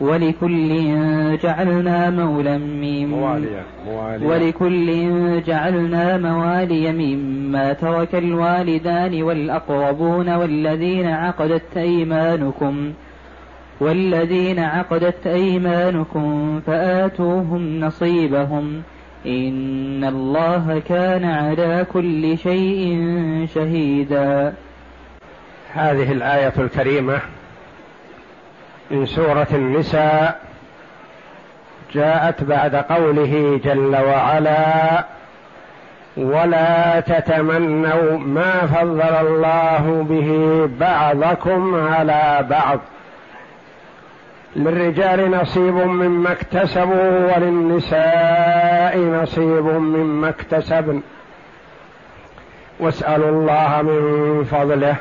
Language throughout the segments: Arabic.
ولكل جعلنا مولا مواليا مواليا. ولكل جعلنا موالي مما ترك الوالدان والأقربون والذين عقدت أيمانكم والذين عقدت أيمانكم فآتوهم نصيبهم. إن الله كان على كل شيء شهيدا. هذه الآية الكريمة من سورة النساء جاءت بعد قوله جل وعلا ولا تتمنوا ما فضل الله به بعضكم على بعض. للرجال نصيب مما اكتسبوا وللنساء نصيب مما اكتسبن. واسألوا الله من فضله.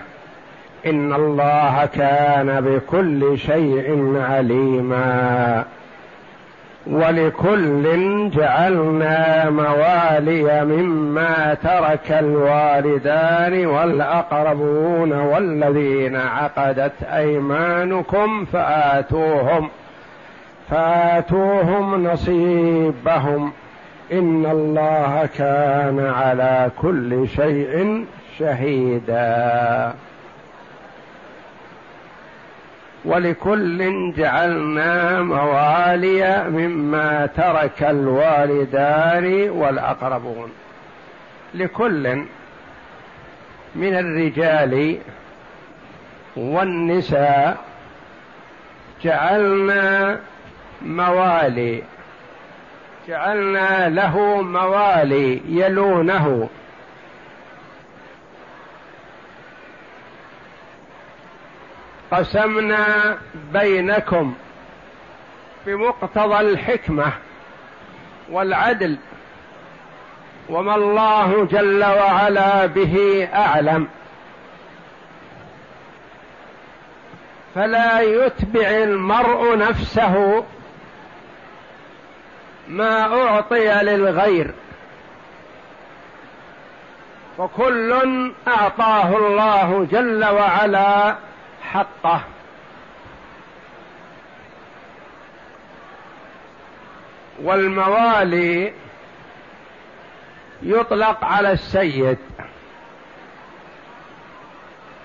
إن الله كان بكل شيء عليما ولكل جعلنا موالي مما ترك الوالدان والأقربون والذين عقدت أيمانكم فآتوهم فآتوهم نصيبهم. إن الله كان على كل شيء شهيدا. ولكل جعلنا موالي مما ترك الوالدان والأقربون. لكل من الرجال والنساء جعلنا موالي جعلنا له موالي يلونه. قسمنا بينكم بمقتضى الحكمة والعدل وما الله جل وعلا به أعلم. فلا يتبع المرء نفسه ما أعطي للغير. وكل أعطاه الله جل وعلا حقه والموالي يطلق على السيد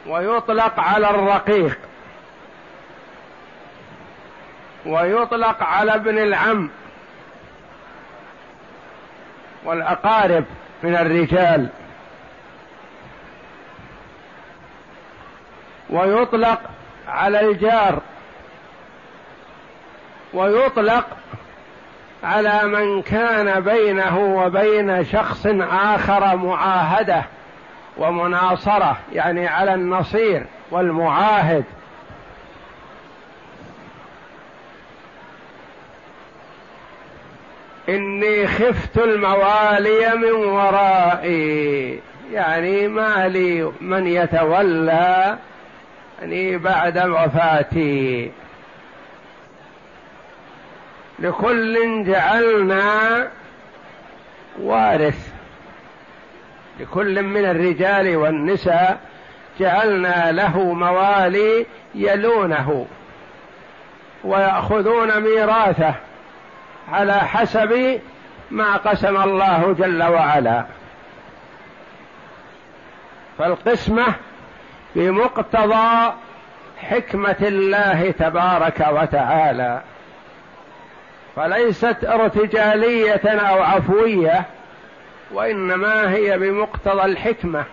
ويطلق على الرقيق ويطلق على ابن العم والأقارب من الرجال. ويطلق على الجار ويطلق على من كان بينه وبين شخص آخر معاهدة ومناصرة يعني على النصير والمعاهد. إني خفت الموالي من ورائي يعني ما لي من يتولى يعني بعد وفاتي لكل جعلنا وارث. لكل من الرجال والنساء جعلنا له موالي يلونه ويأخذون ميراثه على حسب ما قسم الله جل وعلا. فالقسمة بمقتضى حكمة الله تبارك وتعالى. فليست ارتجالية أو عفوية وإنما هي بمقتضى الحكمة.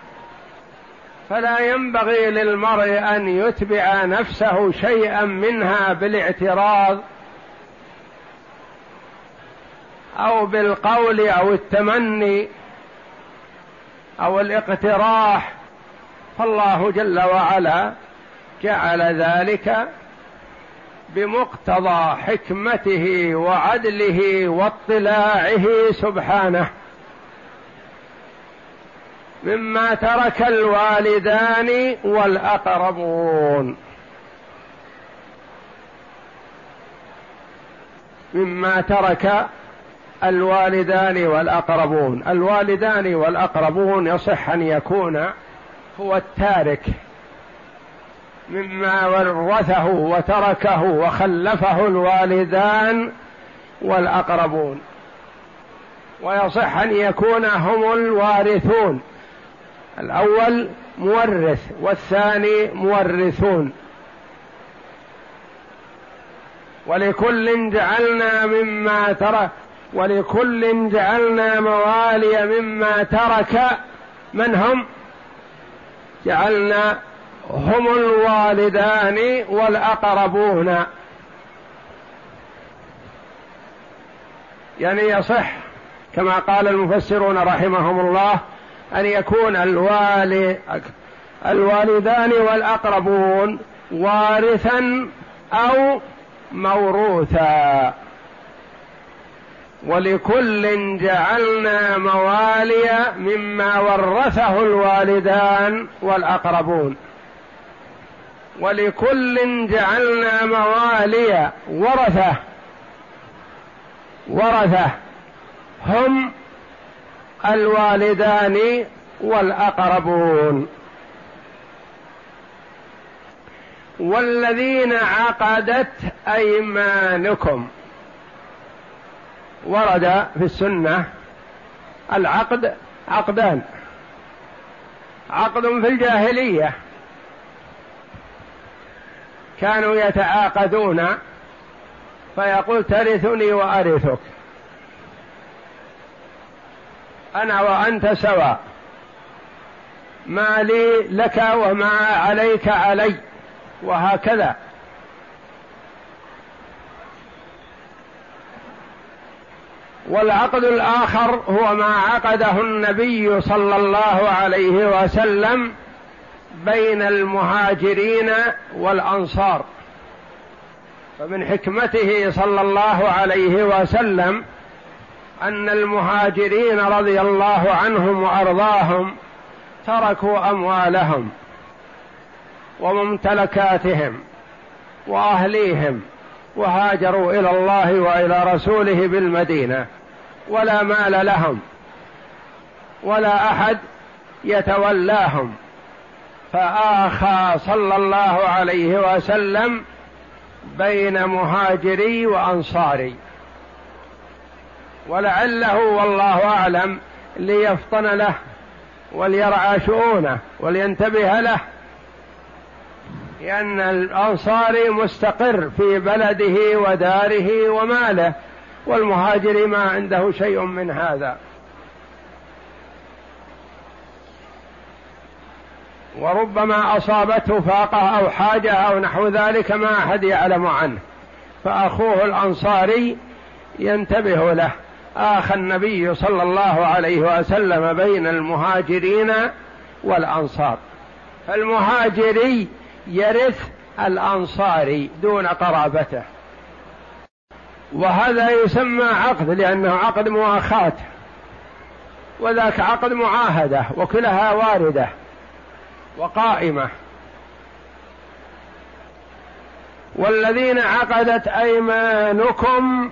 فلا ينبغي للمرء أن يتبع نفسه شيئا منها بالاعتراض أو بالقول أو التمني أو الاقتراح فالله جل وعلا جعل ذلك بمقتضى حكمته وعدله واطلاعه سبحانه. مما ترك الوالدان والأقربون. مما ترك الوالدان والأقربون. الوالدان والأقربون يصح أن يكون هو التارك مما ورثه وتركه وخلفه الوالدان والأقربون. ويصح أن يكون هم الوارثون. الأول مورث والثاني مورثون. ولكل جعلنا مما ترك ولكل جعلنا موالي مما ترك. من هم؟ جعلنا هم الوالدان والأقربون. يعني يصح كما قال المفسرون رحمهم الله أن يكون الوالي الوالدان والأقربون وارثا أو موروثا. ولكل جعلنا موالي مما ورثه الوالدان والأقربون. ولكل جعلنا موالي ورثه ورثه هم الوالدان والأقربون. والذين عقدت أيمانكم ورد في السنة العقد عقدان. عقد في الجاهلية. كانوا يتعاقدون فيقول ترثني وأرثك. أنا وأنت سواء ما لي لك وما عليك علي وهكذا. والعقد الآخر هو ما عقده النبي صلى الله عليه وسلم بين المهاجرين والأنصار. فمن حكمته صلى الله عليه وسلم أن المهاجرين رضي الله عنهم وأرضاهم تركوا أموالهم وممتلكاتهم وأهليهم وهاجروا إلى الله وإلى رسوله بالمدينة. ولا مال لهم ولا أحد يتولاهم. فآخى صلى الله عليه وسلم بين مهاجري وأنصاري. ولعله والله أعلم ليفطن له وليرعى شؤونه ولينتبه له لأن الأنصاري مستقر في بلده وداره وماله. والمهاجر ما عنده شيء من هذا. وربما أصابته فاقة أو حاجة أو نحو ذلك ما أحد يعلم عنه. فأخوه الأنصاري ينتبه له. اخى النبي صلى الله عليه وسلم بين المهاجرين والأنصار. فالمهاجري يرث الأنصاري دون قرابته. وهذا يسمى عقد لأنه عقد مؤاخاة. وذاك عقد معاهدة وكلها واردة وقائمة. والذين عقدت أيمانكم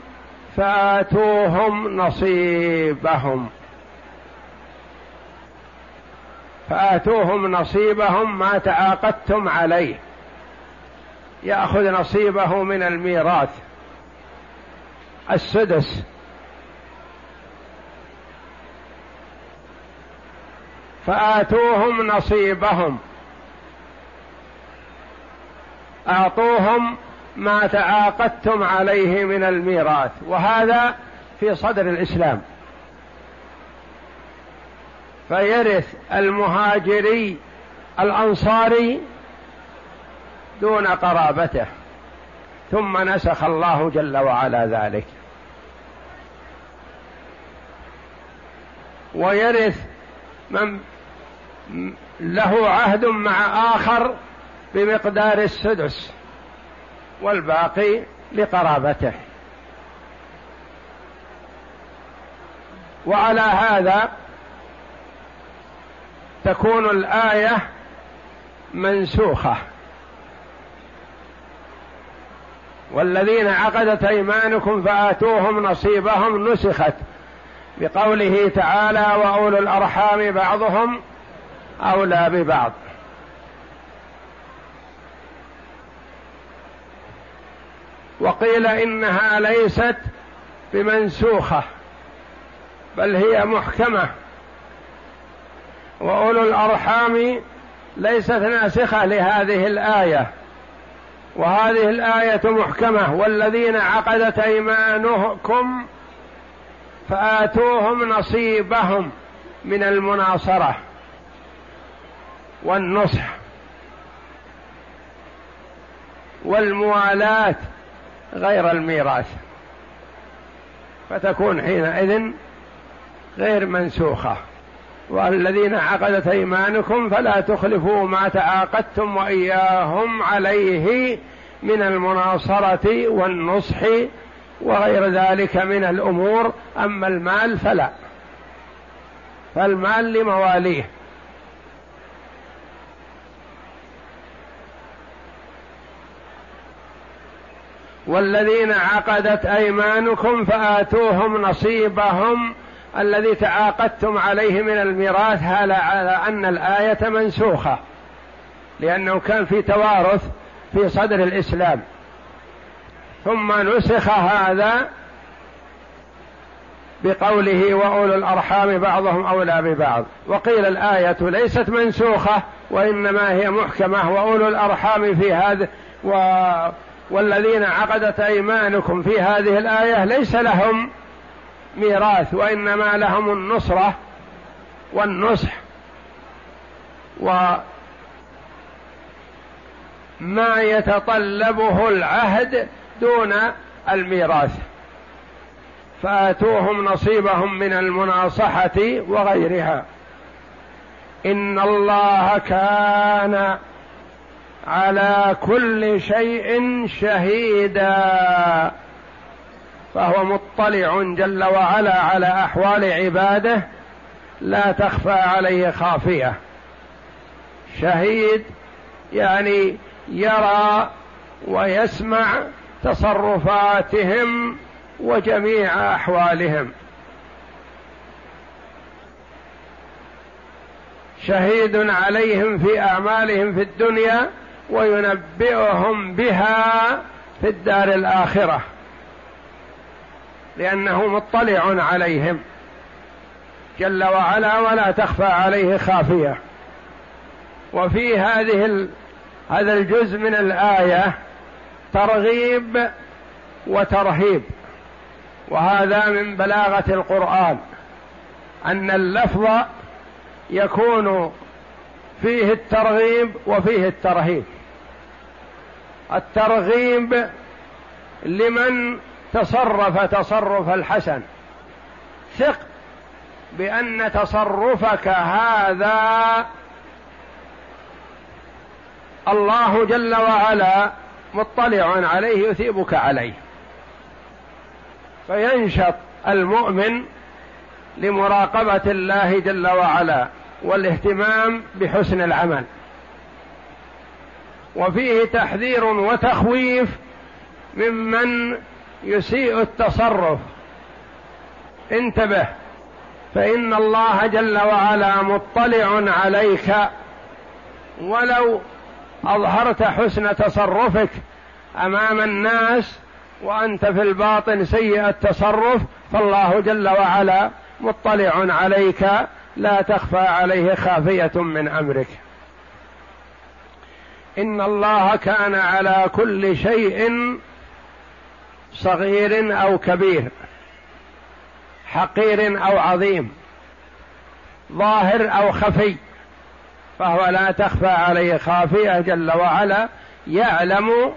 فاتوهم نصيبهم. فاتوهم نصيبهم ما تعاقدتم عليه. يأخذ نصيبه من الميراث. السدس. فآتوهم نصيبهم. أعطوهم ما تعاقدتم عليه من الميراث وهذا في صدر الإسلام. فيرث المهاجري الأنصاري دون قرابته ثم نسخ الله جل وعلا ذلك. ويرث من له عهد مع آخر بمقدار السدس والباقي لقرابته. وعلى هذا تكون الآية منسوخة. والذين عقدت أيمانكم فآتوهم نصيبهم نسخت. بقوله تعالى وأولو الأرحام بعضهم أولى ببعض. وقيل إنها ليست بمنسوخة بل هي محكمة. وأولو الأرحام ليست ناسخة لهذه الآية وهذه الآية محكمة والذين عقدت أيمانكم فآتوهم نصيبهم من المناصرة والنصح والموالاة غير الميراث فتكون حينئذ غير منسوخة والذين عقدت أيمانكم فلا تخلفوا ما تعاقدتم وإياهم عليه من المناصرة والنصح وغير ذلك من الأمور أما المال فلا. فالمال لمواليه. والذين عقدت أيمانكم فآتوهم نصيبهم. الذي تعاقدتم عليه من الميراث على أن الآية منسوخة لأنه كان في توارث في صدر الإسلام. ثم نسخ هذا بقوله وأولو الأرحام بعضهم أولى ببعض. وقيل الآية ليست منسوخة وإنما هي محكمة. وأولو الأرحام في هذا و والذين عقدت أيمانكم في هذه الآية ليس لهم ميراث وإنما لهم النصرة والنصح. وما يتطلبه العهد دون الميراث. فآتوهم نصيبهم من المناصحة وغيرها. إن الله كان على كل شيء شهيدا. فهو مطلع جل وعلا على أحوال عباده لا تخفى عليه خافية. شهيد يعني يرى ويسمع تصرفاتهم وجميع أحوالهم شهيد عليهم في أعمالهم في الدنيا وينبئهم بها في الدار الآخرة لأنه مطلع عليهم جل وعلا ولا تخفى عليه خافية وفي هذه. هذا الجزء من الآية ترغيب وترهيب. وهذا من بلاغة القرآن أن اللفظ يكون فيه الترغيب وفيه الترهيب. الترغيب لمن تصرف تصرف الحسن. ثق بأن تصرفك هذا الله جل وعلا مطلع عليه يثيبك عليه. فينشط المؤمن لمراقبة الله جل وعلا والاهتمام بحسن العمل. وفيه تحذير وتخويف ممن يسيء التصرف. انتبه فإن الله جل وعلا مطلع عليك ولو أظهرت حسن تصرفك أمام الناس وأنت في الباطن سيء التصرف فالله جل وعلا مطلع عليك لا تخفى عليه خافية من أمرك. إن الله كان على كل شيء صغير أو كبير حقير أو عظيم ظاهر أو خفي. فهو لا تخفى عليه خافية جل وعلا يعلم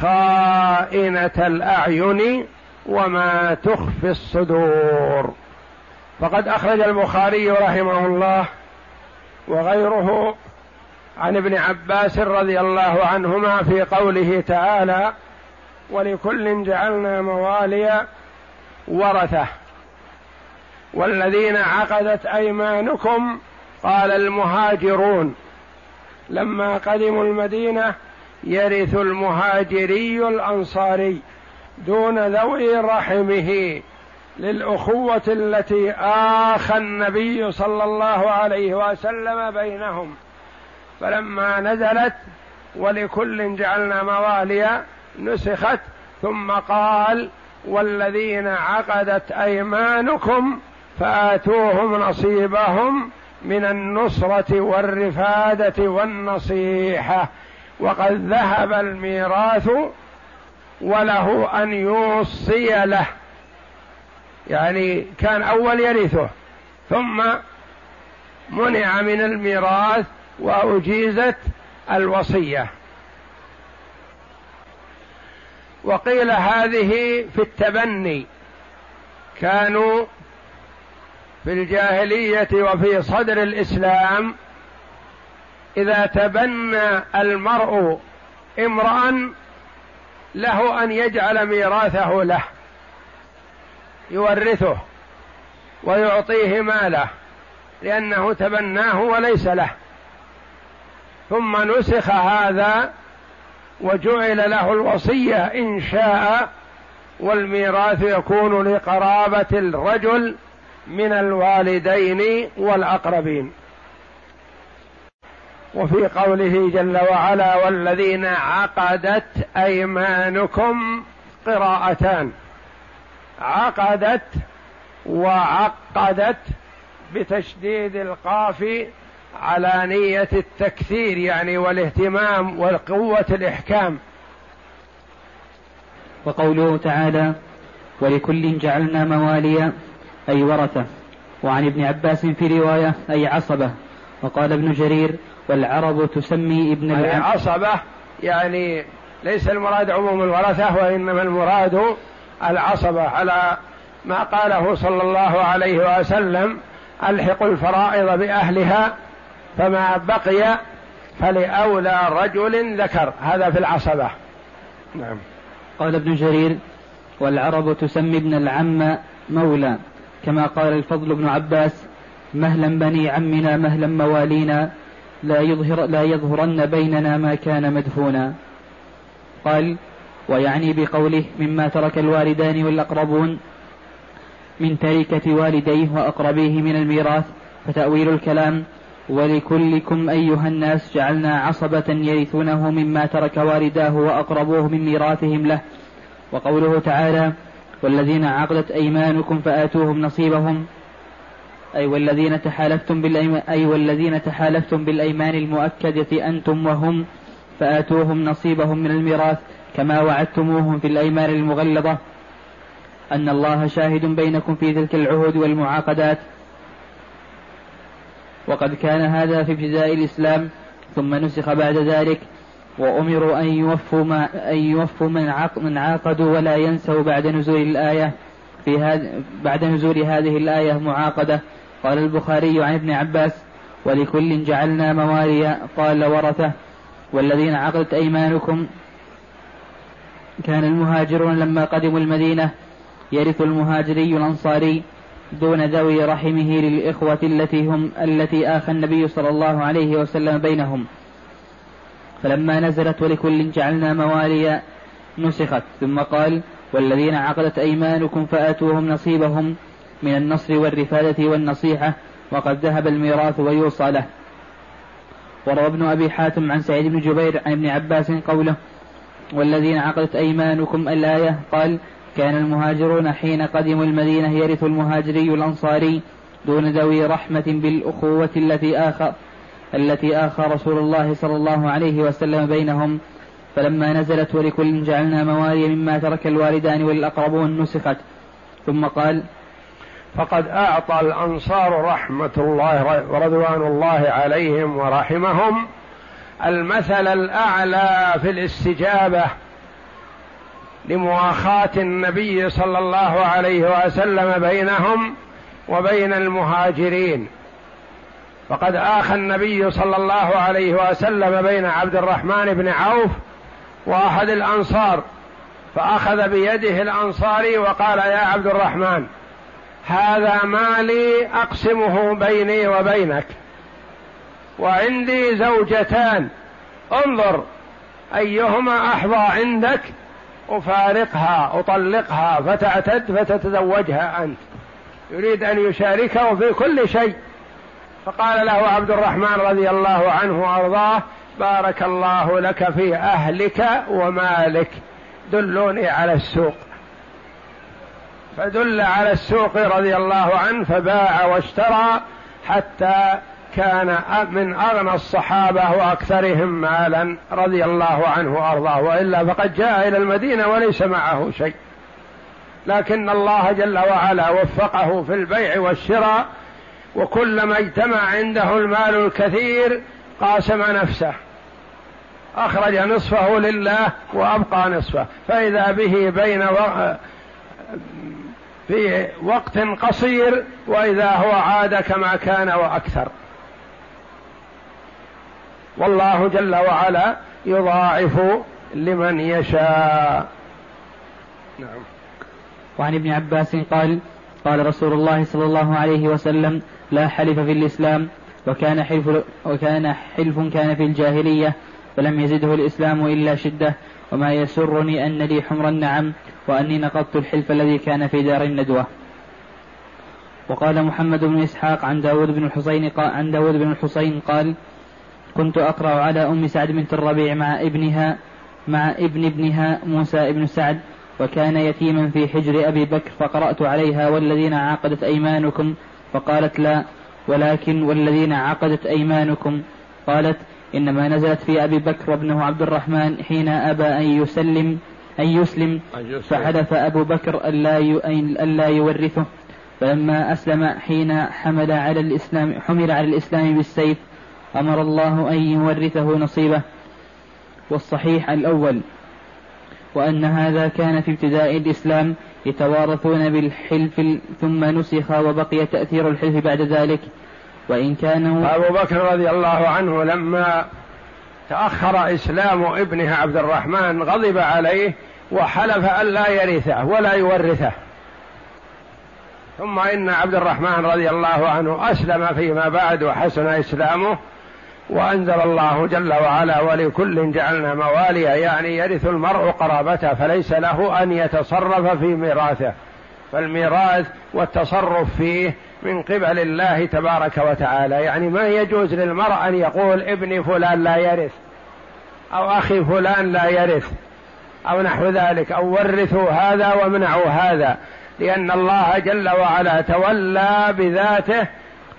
خائنة الأعين وما تخفي الصدور. فقد أخرج البخاري رحمه الله وغيره عن ابن عباس رضي الله عنهما في قوله تعالى ولكل جعلنا موالي ورثة. والذين عقدت أيمانكم قال المهاجرون لما قدموا المدينة يرث المهاجري الأنصاري دون ذوي رحمه للأخوة التي اخى النبي صلى الله عليه وسلم بينهم. فلما نزلت ولكل جعلنا مواليا نسخت ثم قال والذين عقدت أيمانكم فآتوهم نصيبهم من النصرة والرفادة والنصيحة وقد ذهب الميراث وله أن يوصي له. يعني كان أول يرثه ثم منع من الميراث وأجيزت الوصية. وقيل هذه في التبني. كانوا في الجاهلية وفي صدر الإسلام إذا تبنى المرء امرأ له أن يجعل ميراثه له يورثه ويعطيه ماله لأنه تبناه وليس له. ثم نسخ هذا وجعل له الوصية إن شاء والميراث يكون لقرابة الرجل من الوالدين والأقربين. وفي قوله جل وعلا والذين عقدت أيمانكم قراءتان. عقدت وعقدت بتشديد القاف على نية التكثير يعني والاهتمام والقوة الإحكام. وقوله تعالى ولكل جعلنا مواليا أي ورثة وعن ابن عباس في رواية أي عصبة وقال ابن جرير والعرب تسمي ابن العم عصبة يعني ليس المراد عموم الورثة وإنما المراد العصبة على ما قاله صلى الله عليه وسلم ألحقوا الفرائض بأهلها فما بقي فلأولى رجل ذكر. هذا في العصبة. نعم. قال ابن جرير والعرب تسمي ابن العم مولى. كما قال الفضل بن عباس مهلا بني عمنا مهلا موالينا لا يظهر لا يظهرن بيننا ما كان مدفونا. قال ويعني بقوله مما ترك الوالدان والأقربون من تركة والديه وأقربيه من الميراث فتأويل الكلام ولكلكم أيها الناس جعلنا عصبة يرثونه مما ترك والداه وأقربوه من ميراثهم له. وقوله تعالى والذين عقدت أيمانكم فآتوهم نصيبهم. أي والذين تحالفتم بالأيمان أي والذين تحالفتم بالأيمان المؤكدة أنتم وهم فآتوهم نصيبهم من الميراث كما وعدتموهم في الأيمان المغلظة. أن الله شاهد بينكم في تلك العهود والمعاقدات. وقد كان هذا في ابتداء الإسلام ثم نسخ بعد ذلك وأمروا أن يوفوا ما أن يوفوا من من عاقدوا ولا ينسوا بعد نزول الآية في هذا بعد نزول هذه الآية معاقدة. قال البخاري عن ابن عباس ولكل جعلنا مواليا قال ورثة والذين عقدت أيمانكم كان المهاجرون لما قدموا المدينة يرث المهاجري الأنصاري دون ذوي رحمه للإخوة التي هم التي آخى النبي صلى الله عليه وسلم بينهم. فلما نزلت ولكل جعلنا مواليا نسخت. ثم قال والذين عقدت أيمانكم فآتوهم نصيبهم من النصر والرفادة والنصيحة وقد ذهب الميراث ويوصى له. وروى ابن أبي حاتم عن سعيد بن جبير عن ابن عباس قوله والذين عقدت أيمانكم الآية قال كان المهاجرون حين قدموا المدينة يرث المهاجري الأنصاري دون ذوي رحمة بالأخوة التي آخى التي آخى رسول الله صلى الله عليه وسلم بينهم فلما نزلت ولكل جعلنا موالي مما ترك الوالدان والأقربون نسخت. ثم قال فقد أعطى الأنصار رحمة الله ورضوان الله عليهم ورحمهم المثل الأعلى في الاستجابة لمؤاخاة النبي صلى الله عليه وسلم بينهم وبين المهاجرين. فقد آخى النبي صلى الله عليه وسلم بين عبد الرحمن بن عوف وأحد الأنصار فأخذ بيده الأنصاري وقال يا عبد الرحمن هذا مالي أقسمه بيني وبينك وعندي زوجتان انظر أيهما أحظى عندك أفارقها أطلقها فتعتد فتتزوجها أنت يريد أن يشاركه في كل شيء. فقال له عبد الرحمن رضي الله عنه وأرضاه بارك الله لك في أهلك ومالك دلوني على السوق. فدل على السوق رضي الله عنه فباع واشترى حتى كان من أغنى الصحابة وأكثرهم مالا رضي الله عنه وأرضاه. وإلا فقد جاء إلى المدينة وليس معه شيء. لكن الله جل وعلا وفقه في البيع والشراء وكلما اجتمع عنده المال الكثير قاسم نفسه. أخرج نصفه لله وأبقى نصفه. فإذا به بين في وقت قصير وإذا هو عاد كما كان وأكثر. والله جل وعلا يضاعف لمن يشاء. نعم. وعن ابن عباس قال قال رسول الله صلى الله عليه وسلم لا حلف في الإسلام وكان حلف وكان حلف كان في الجاهلية فلم يزده الإسلام إلا شدة. وما يسرني أن لي حمر النعم وأني نقضت الحلف الذي كان في دار الندوة. وقال محمد بن إسحاق عن داود بن الحسين قال عن داود بن الحسين قال كنت أقرأ على أم سعد بنت الربيع مع ابنها مع ابن ابنها موسى بن سعد وكان يتيما في حجر أبي بكر فقرأت عليها والذين عقدت أيمانكم فقالت لا ولكن والذين عقدت أيمانكم قالت إنما نزلت في أبي بكر وابنه عبد الرحمن حين أبى أن يسلم أن يسلم فحلف أبو بكر ألا يورثه. فلما أسلم حين حمل على الإسلام حمل على الإسلام بالسيف أمر الله أن يورثه نصيبه. والصحيح الأول. وأن هذا كان في ابتداء الإسلام يتوارثون بالحلف ثم نسخ وبقي تأثير الحلف بعد ذلك. وإن كانوا أبو بكر رضي الله عنه لما تأخر إسلام ابنه عبد الرحمن غضب عليه وحلف ألا يرثه ولا يورثه. ثم إن عبد الرحمن رضي الله عنه أسلم فيما بعد وحسن إسلامه وأنزل الله جل وعلا ولكل جعلنا موالي يعني يرث المرء قرابته فليس له أن يتصرف في ميراثه. فالميراث والتصرف فيه من قبل الله تبارك وتعالى. يعني ما يجوز للمرء أن يقول ابني فلان لا يرث أو أخي فلان لا يرث أو نحو ذلك أو ورثوا هذا ومنعوا هذا. لأن الله جل وعلا تولى بذاته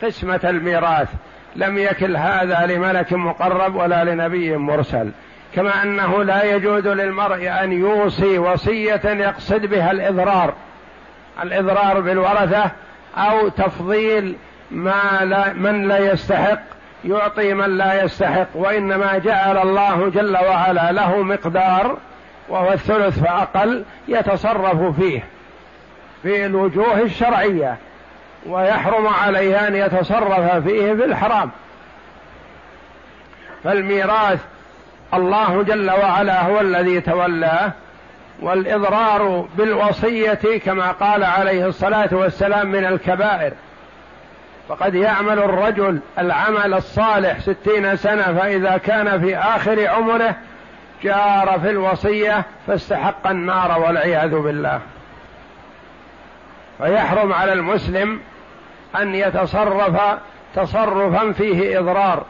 قسمة الميراث. لم يكل هذا لملك مقرب ولا لنبي مرسل. كما أنه لا يجوز للمرء أن يوصي وصية يقصد بها الإضرار. الإضرار بالورثة أو تفضيل ما لا من لا يستحق يعطي من لا يستحق وإنما جعل الله جل وعلا له مقدار وهو الثلث فأقل يتصرف فيه في الوجوه الشرعية. ويحرم عليه أن يتصرف فيه في الحرام. فالميراث الله جل وعلا هو الذي تولاه والإضرار بالوصية كما قال عليه الصلاة والسلام من الكبائر. فقد يعمل الرجل العمل الصالح ستين سنة فإذا كان في آخر عمره جار في الوصية فاستحق النار والعياذ بالله. فيحرم على المسلم أن يتصرف تصرفا فيه إضرار.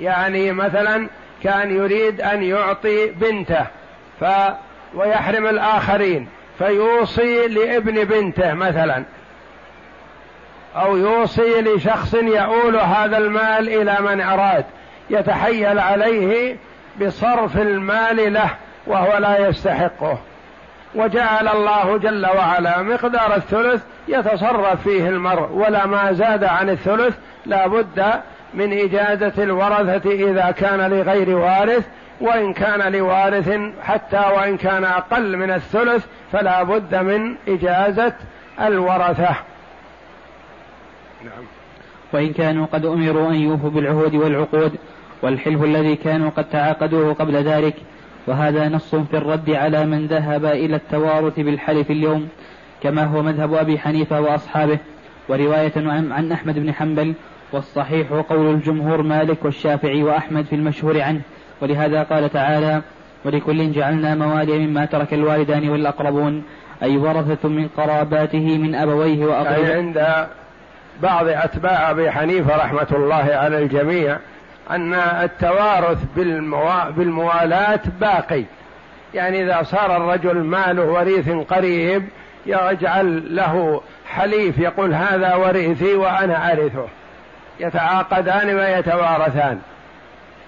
يعني مثلا كان يريد أن يعطي بنته ف ويحرم الآخرين فيوصي لابن بنته مثلا أو يوصي لشخص يؤول هذا المال إلى من أراد. يتحيل عليه بصرف المال له وهو لا يستحقه. وجعل الله جل وعلا مقدار الثلث يتصرف فيه المرء ولا ما زاد عن الثلث لا بد من إجازة الورثة إذا كان لغير وارث وإن كان لوارث حتى وإن كان أقل من الثلث فلا بد من إجازة الورثة. نعم. وإن كانوا قد أمروا أن يوفوا بالعهود والعقود والحلف الذي كانوا قد تعاقدوه قبل ذلك وهذا نص في الرد على من ذهب إلى التوارث بالحلف اليوم كما هو مذهب أبي حنيفة وأصحابه ورواية عن أحمد بن حنبل والصحيح قول الجمهور مالك والشافعي وأحمد في المشهور عنه. ولهذا قال تعالى ولكل جعلنا موالي مما ترك الوالدان والأقربون أي ورثة من قراباته من أبويه وأقربائه يعني عند بعض أتباع أبي حنيفة رحمة الله على الجميع أن التوارث بالموا... بالموالاة باقي. يعني إذا صار الرجل ماله وريث قريب يجعل له حليف يقول هذا وريثي وأنا أرثه. يتعاقدان ويتوارثان.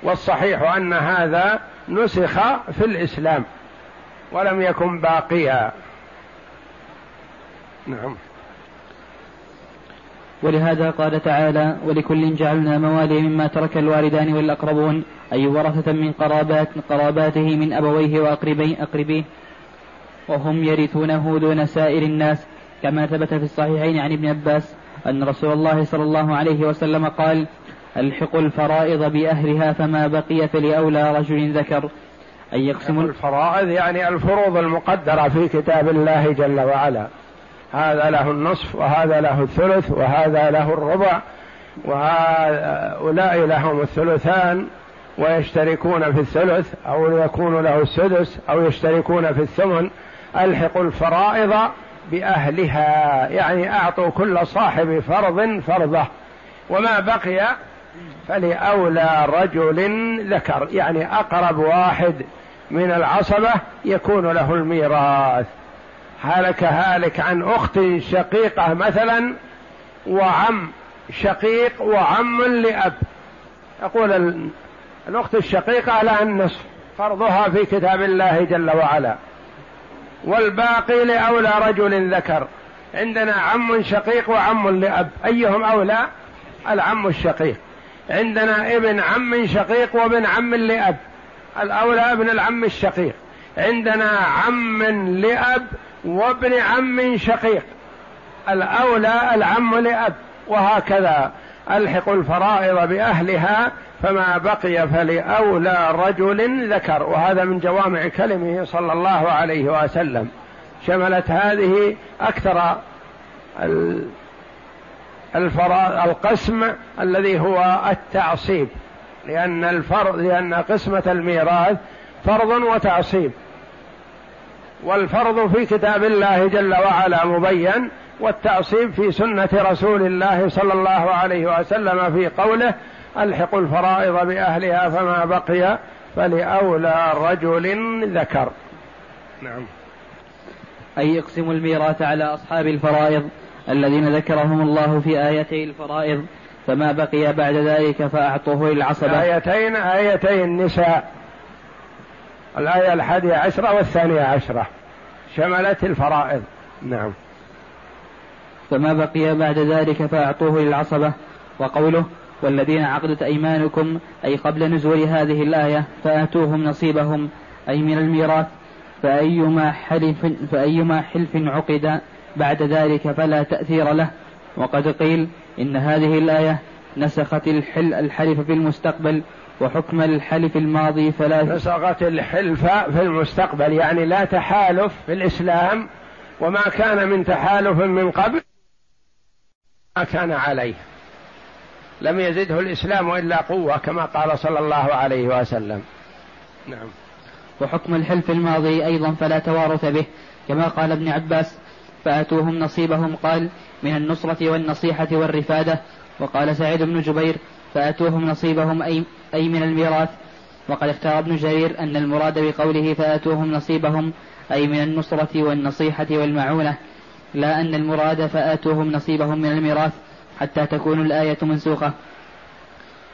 والصحيح أن هذا نسخ في الإسلام ولم يكن باقيا. نعم. ولهذا قال تعالى ولكل جعلنا موالي مما ترك الوالدان والأقربون. أي ورثة من قرابات قراباته من أبويه وأقربيه أقربيه. وهم يرثونه دون سائر الناس. كما ثبت في الصحيحين عن ابن عباس أن رسول الله صلى الله عليه وسلم قال الحقوا الفرائض بأهلها فما بقي فلأولى رجل ذكر. أن يقسم الفرائض يعني الفروض المقدرة في كتاب الله جل وعلا. هذا له النصف وهذا له الثلث وهذا له الربع وهؤلاء لهم الثلثان ويشتركون في الثلث أو يكون له السدس أو يشتركون في الثمن. ألحقوا الفرائض بأهلها يعني أعطوا كل صاحب فرض فرضه. وما بقي فلأولى رجل ذكر يعني أقرب واحد من العصبة يكون له الميراث. هلك هالك عن أخت شقيقة مثلا وعم شقيق وعم لأب. يقول الأخت الشقيقة لها النصف فرضها في كتاب الله جل وعلا. والباقي لأولى رجل ذكر. عندنا عم شقيق وعم لأب. أيهم أولى؟ العم الشقيق. عندنا ابن عم شقيق وابن عم لأب. الأولى ابن العم الشقيق. عندنا عم لأب وابن عم شقيق. الأولى العم لأب وهكذا ألحق الفرائض بأهلها فما بقي فلأولى رجل ذكر. وهذا من جوامع كلمه صلى الله عليه وسلم. شملت هذه أكثر القسم الذي هو التعصيب لأن الفرض لأن قسمة الميراث فرض وتعصيب. والفرض في كتاب الله جل وعلا مبين والتعصيب في سنة رسول الله صلى الله عليه وسلم في قوله ألحقوا الفرائض بأهلها فما بقي فلأولى رجل ذكر. نعم. أي يقسم الميراث على أصحاب الفرائض الذين ذكرهم الله في آيتي الفرائض فما بقي بعد ذلك فأعطوه للعصبة. آيتين آيتي النساء. الآية الحادية عشرة والثانية عشرة. شملت الفرائض. نعم. فما بقي بعد ذلك فأعطوه للعصبة. وقوله والذين عقدت أيمانكم أي قبل نزول هذه الآية فآتوهم نصيبهم. أي من الميراث فأيما حلف فأيما حلف عقد بعد ذلك فلا تأثير له. وقد قيل إن هذه الآية نسخت الحل الحلف في المستقبل وحكم الحلف الماضي فلا نسخت الحلف في المستقبل يعني لا تحالف في الإسلام وما كان من تحالف من قبل ما كان عليه. لم يزده الإسلام إلا قوة كما قال صلى الله عليه وسلم. نعم. وحكم الحلف الماضي أيضا فلا توارث به. كما قال ابن عباس فآتوهم نصيبهم قال من النصرة والنصيحة والرفادة وقال سعيد بن جبير فآتوهم نصيبهم أي, أي من الميراث. وقد اختار ابن جرير أن المراد بقوله فآتوهم نصيبهم أي من النصرة والنصيحة والمعونة لا أن المراد فآتوهم نصيبهم من الميراث حتى تكون الآية منسوخة.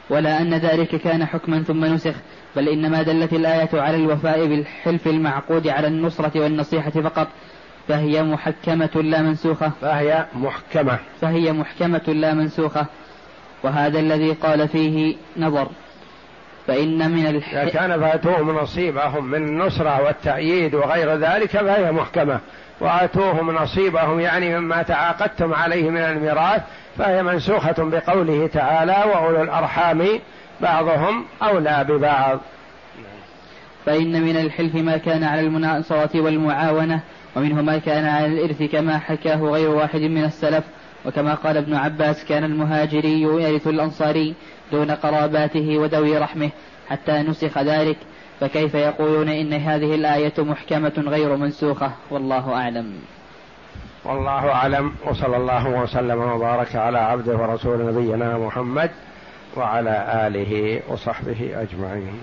ولا أن ذلك كان حكما ثم نسخ بل إنما دلت الآية على الوفاء بالحلف المعقود على النصرة والنصيحة فقط فهي محكمة لا منسوخة. فهي محكمة. فهي محكمة لا منسوخة. وهذا الذي قال فيه نظر. فإن من الح... إذا كان فاتوهم نصيبهم من النصرة والتأييد وغير ذلك فهي محكمة. وآتوهم نصيبهم يعني مما تعاقدتم عليه من الميراث فهي منسوخة بقوله تعالى وأولو الأرحام بعضهم أولى ببعض. فإن من الحلف ما كان على المناصرة والمعاونة ومنه ما كان على الإرث كما حكاه غير واحد من السلف. وكما قال ابن عباس كان المهاجري يرث الأنصاري. دون قراباته وذوي رحمه حتى نسخ ذلك فكيف يقولون إن هذه الآية محكمة غير منسوخة؟ والله أعلم. والله أعلم وصلى الله وسلم وبارك على عبده ورسول نبينا محمد وعلى آله وصحبه أجمعين.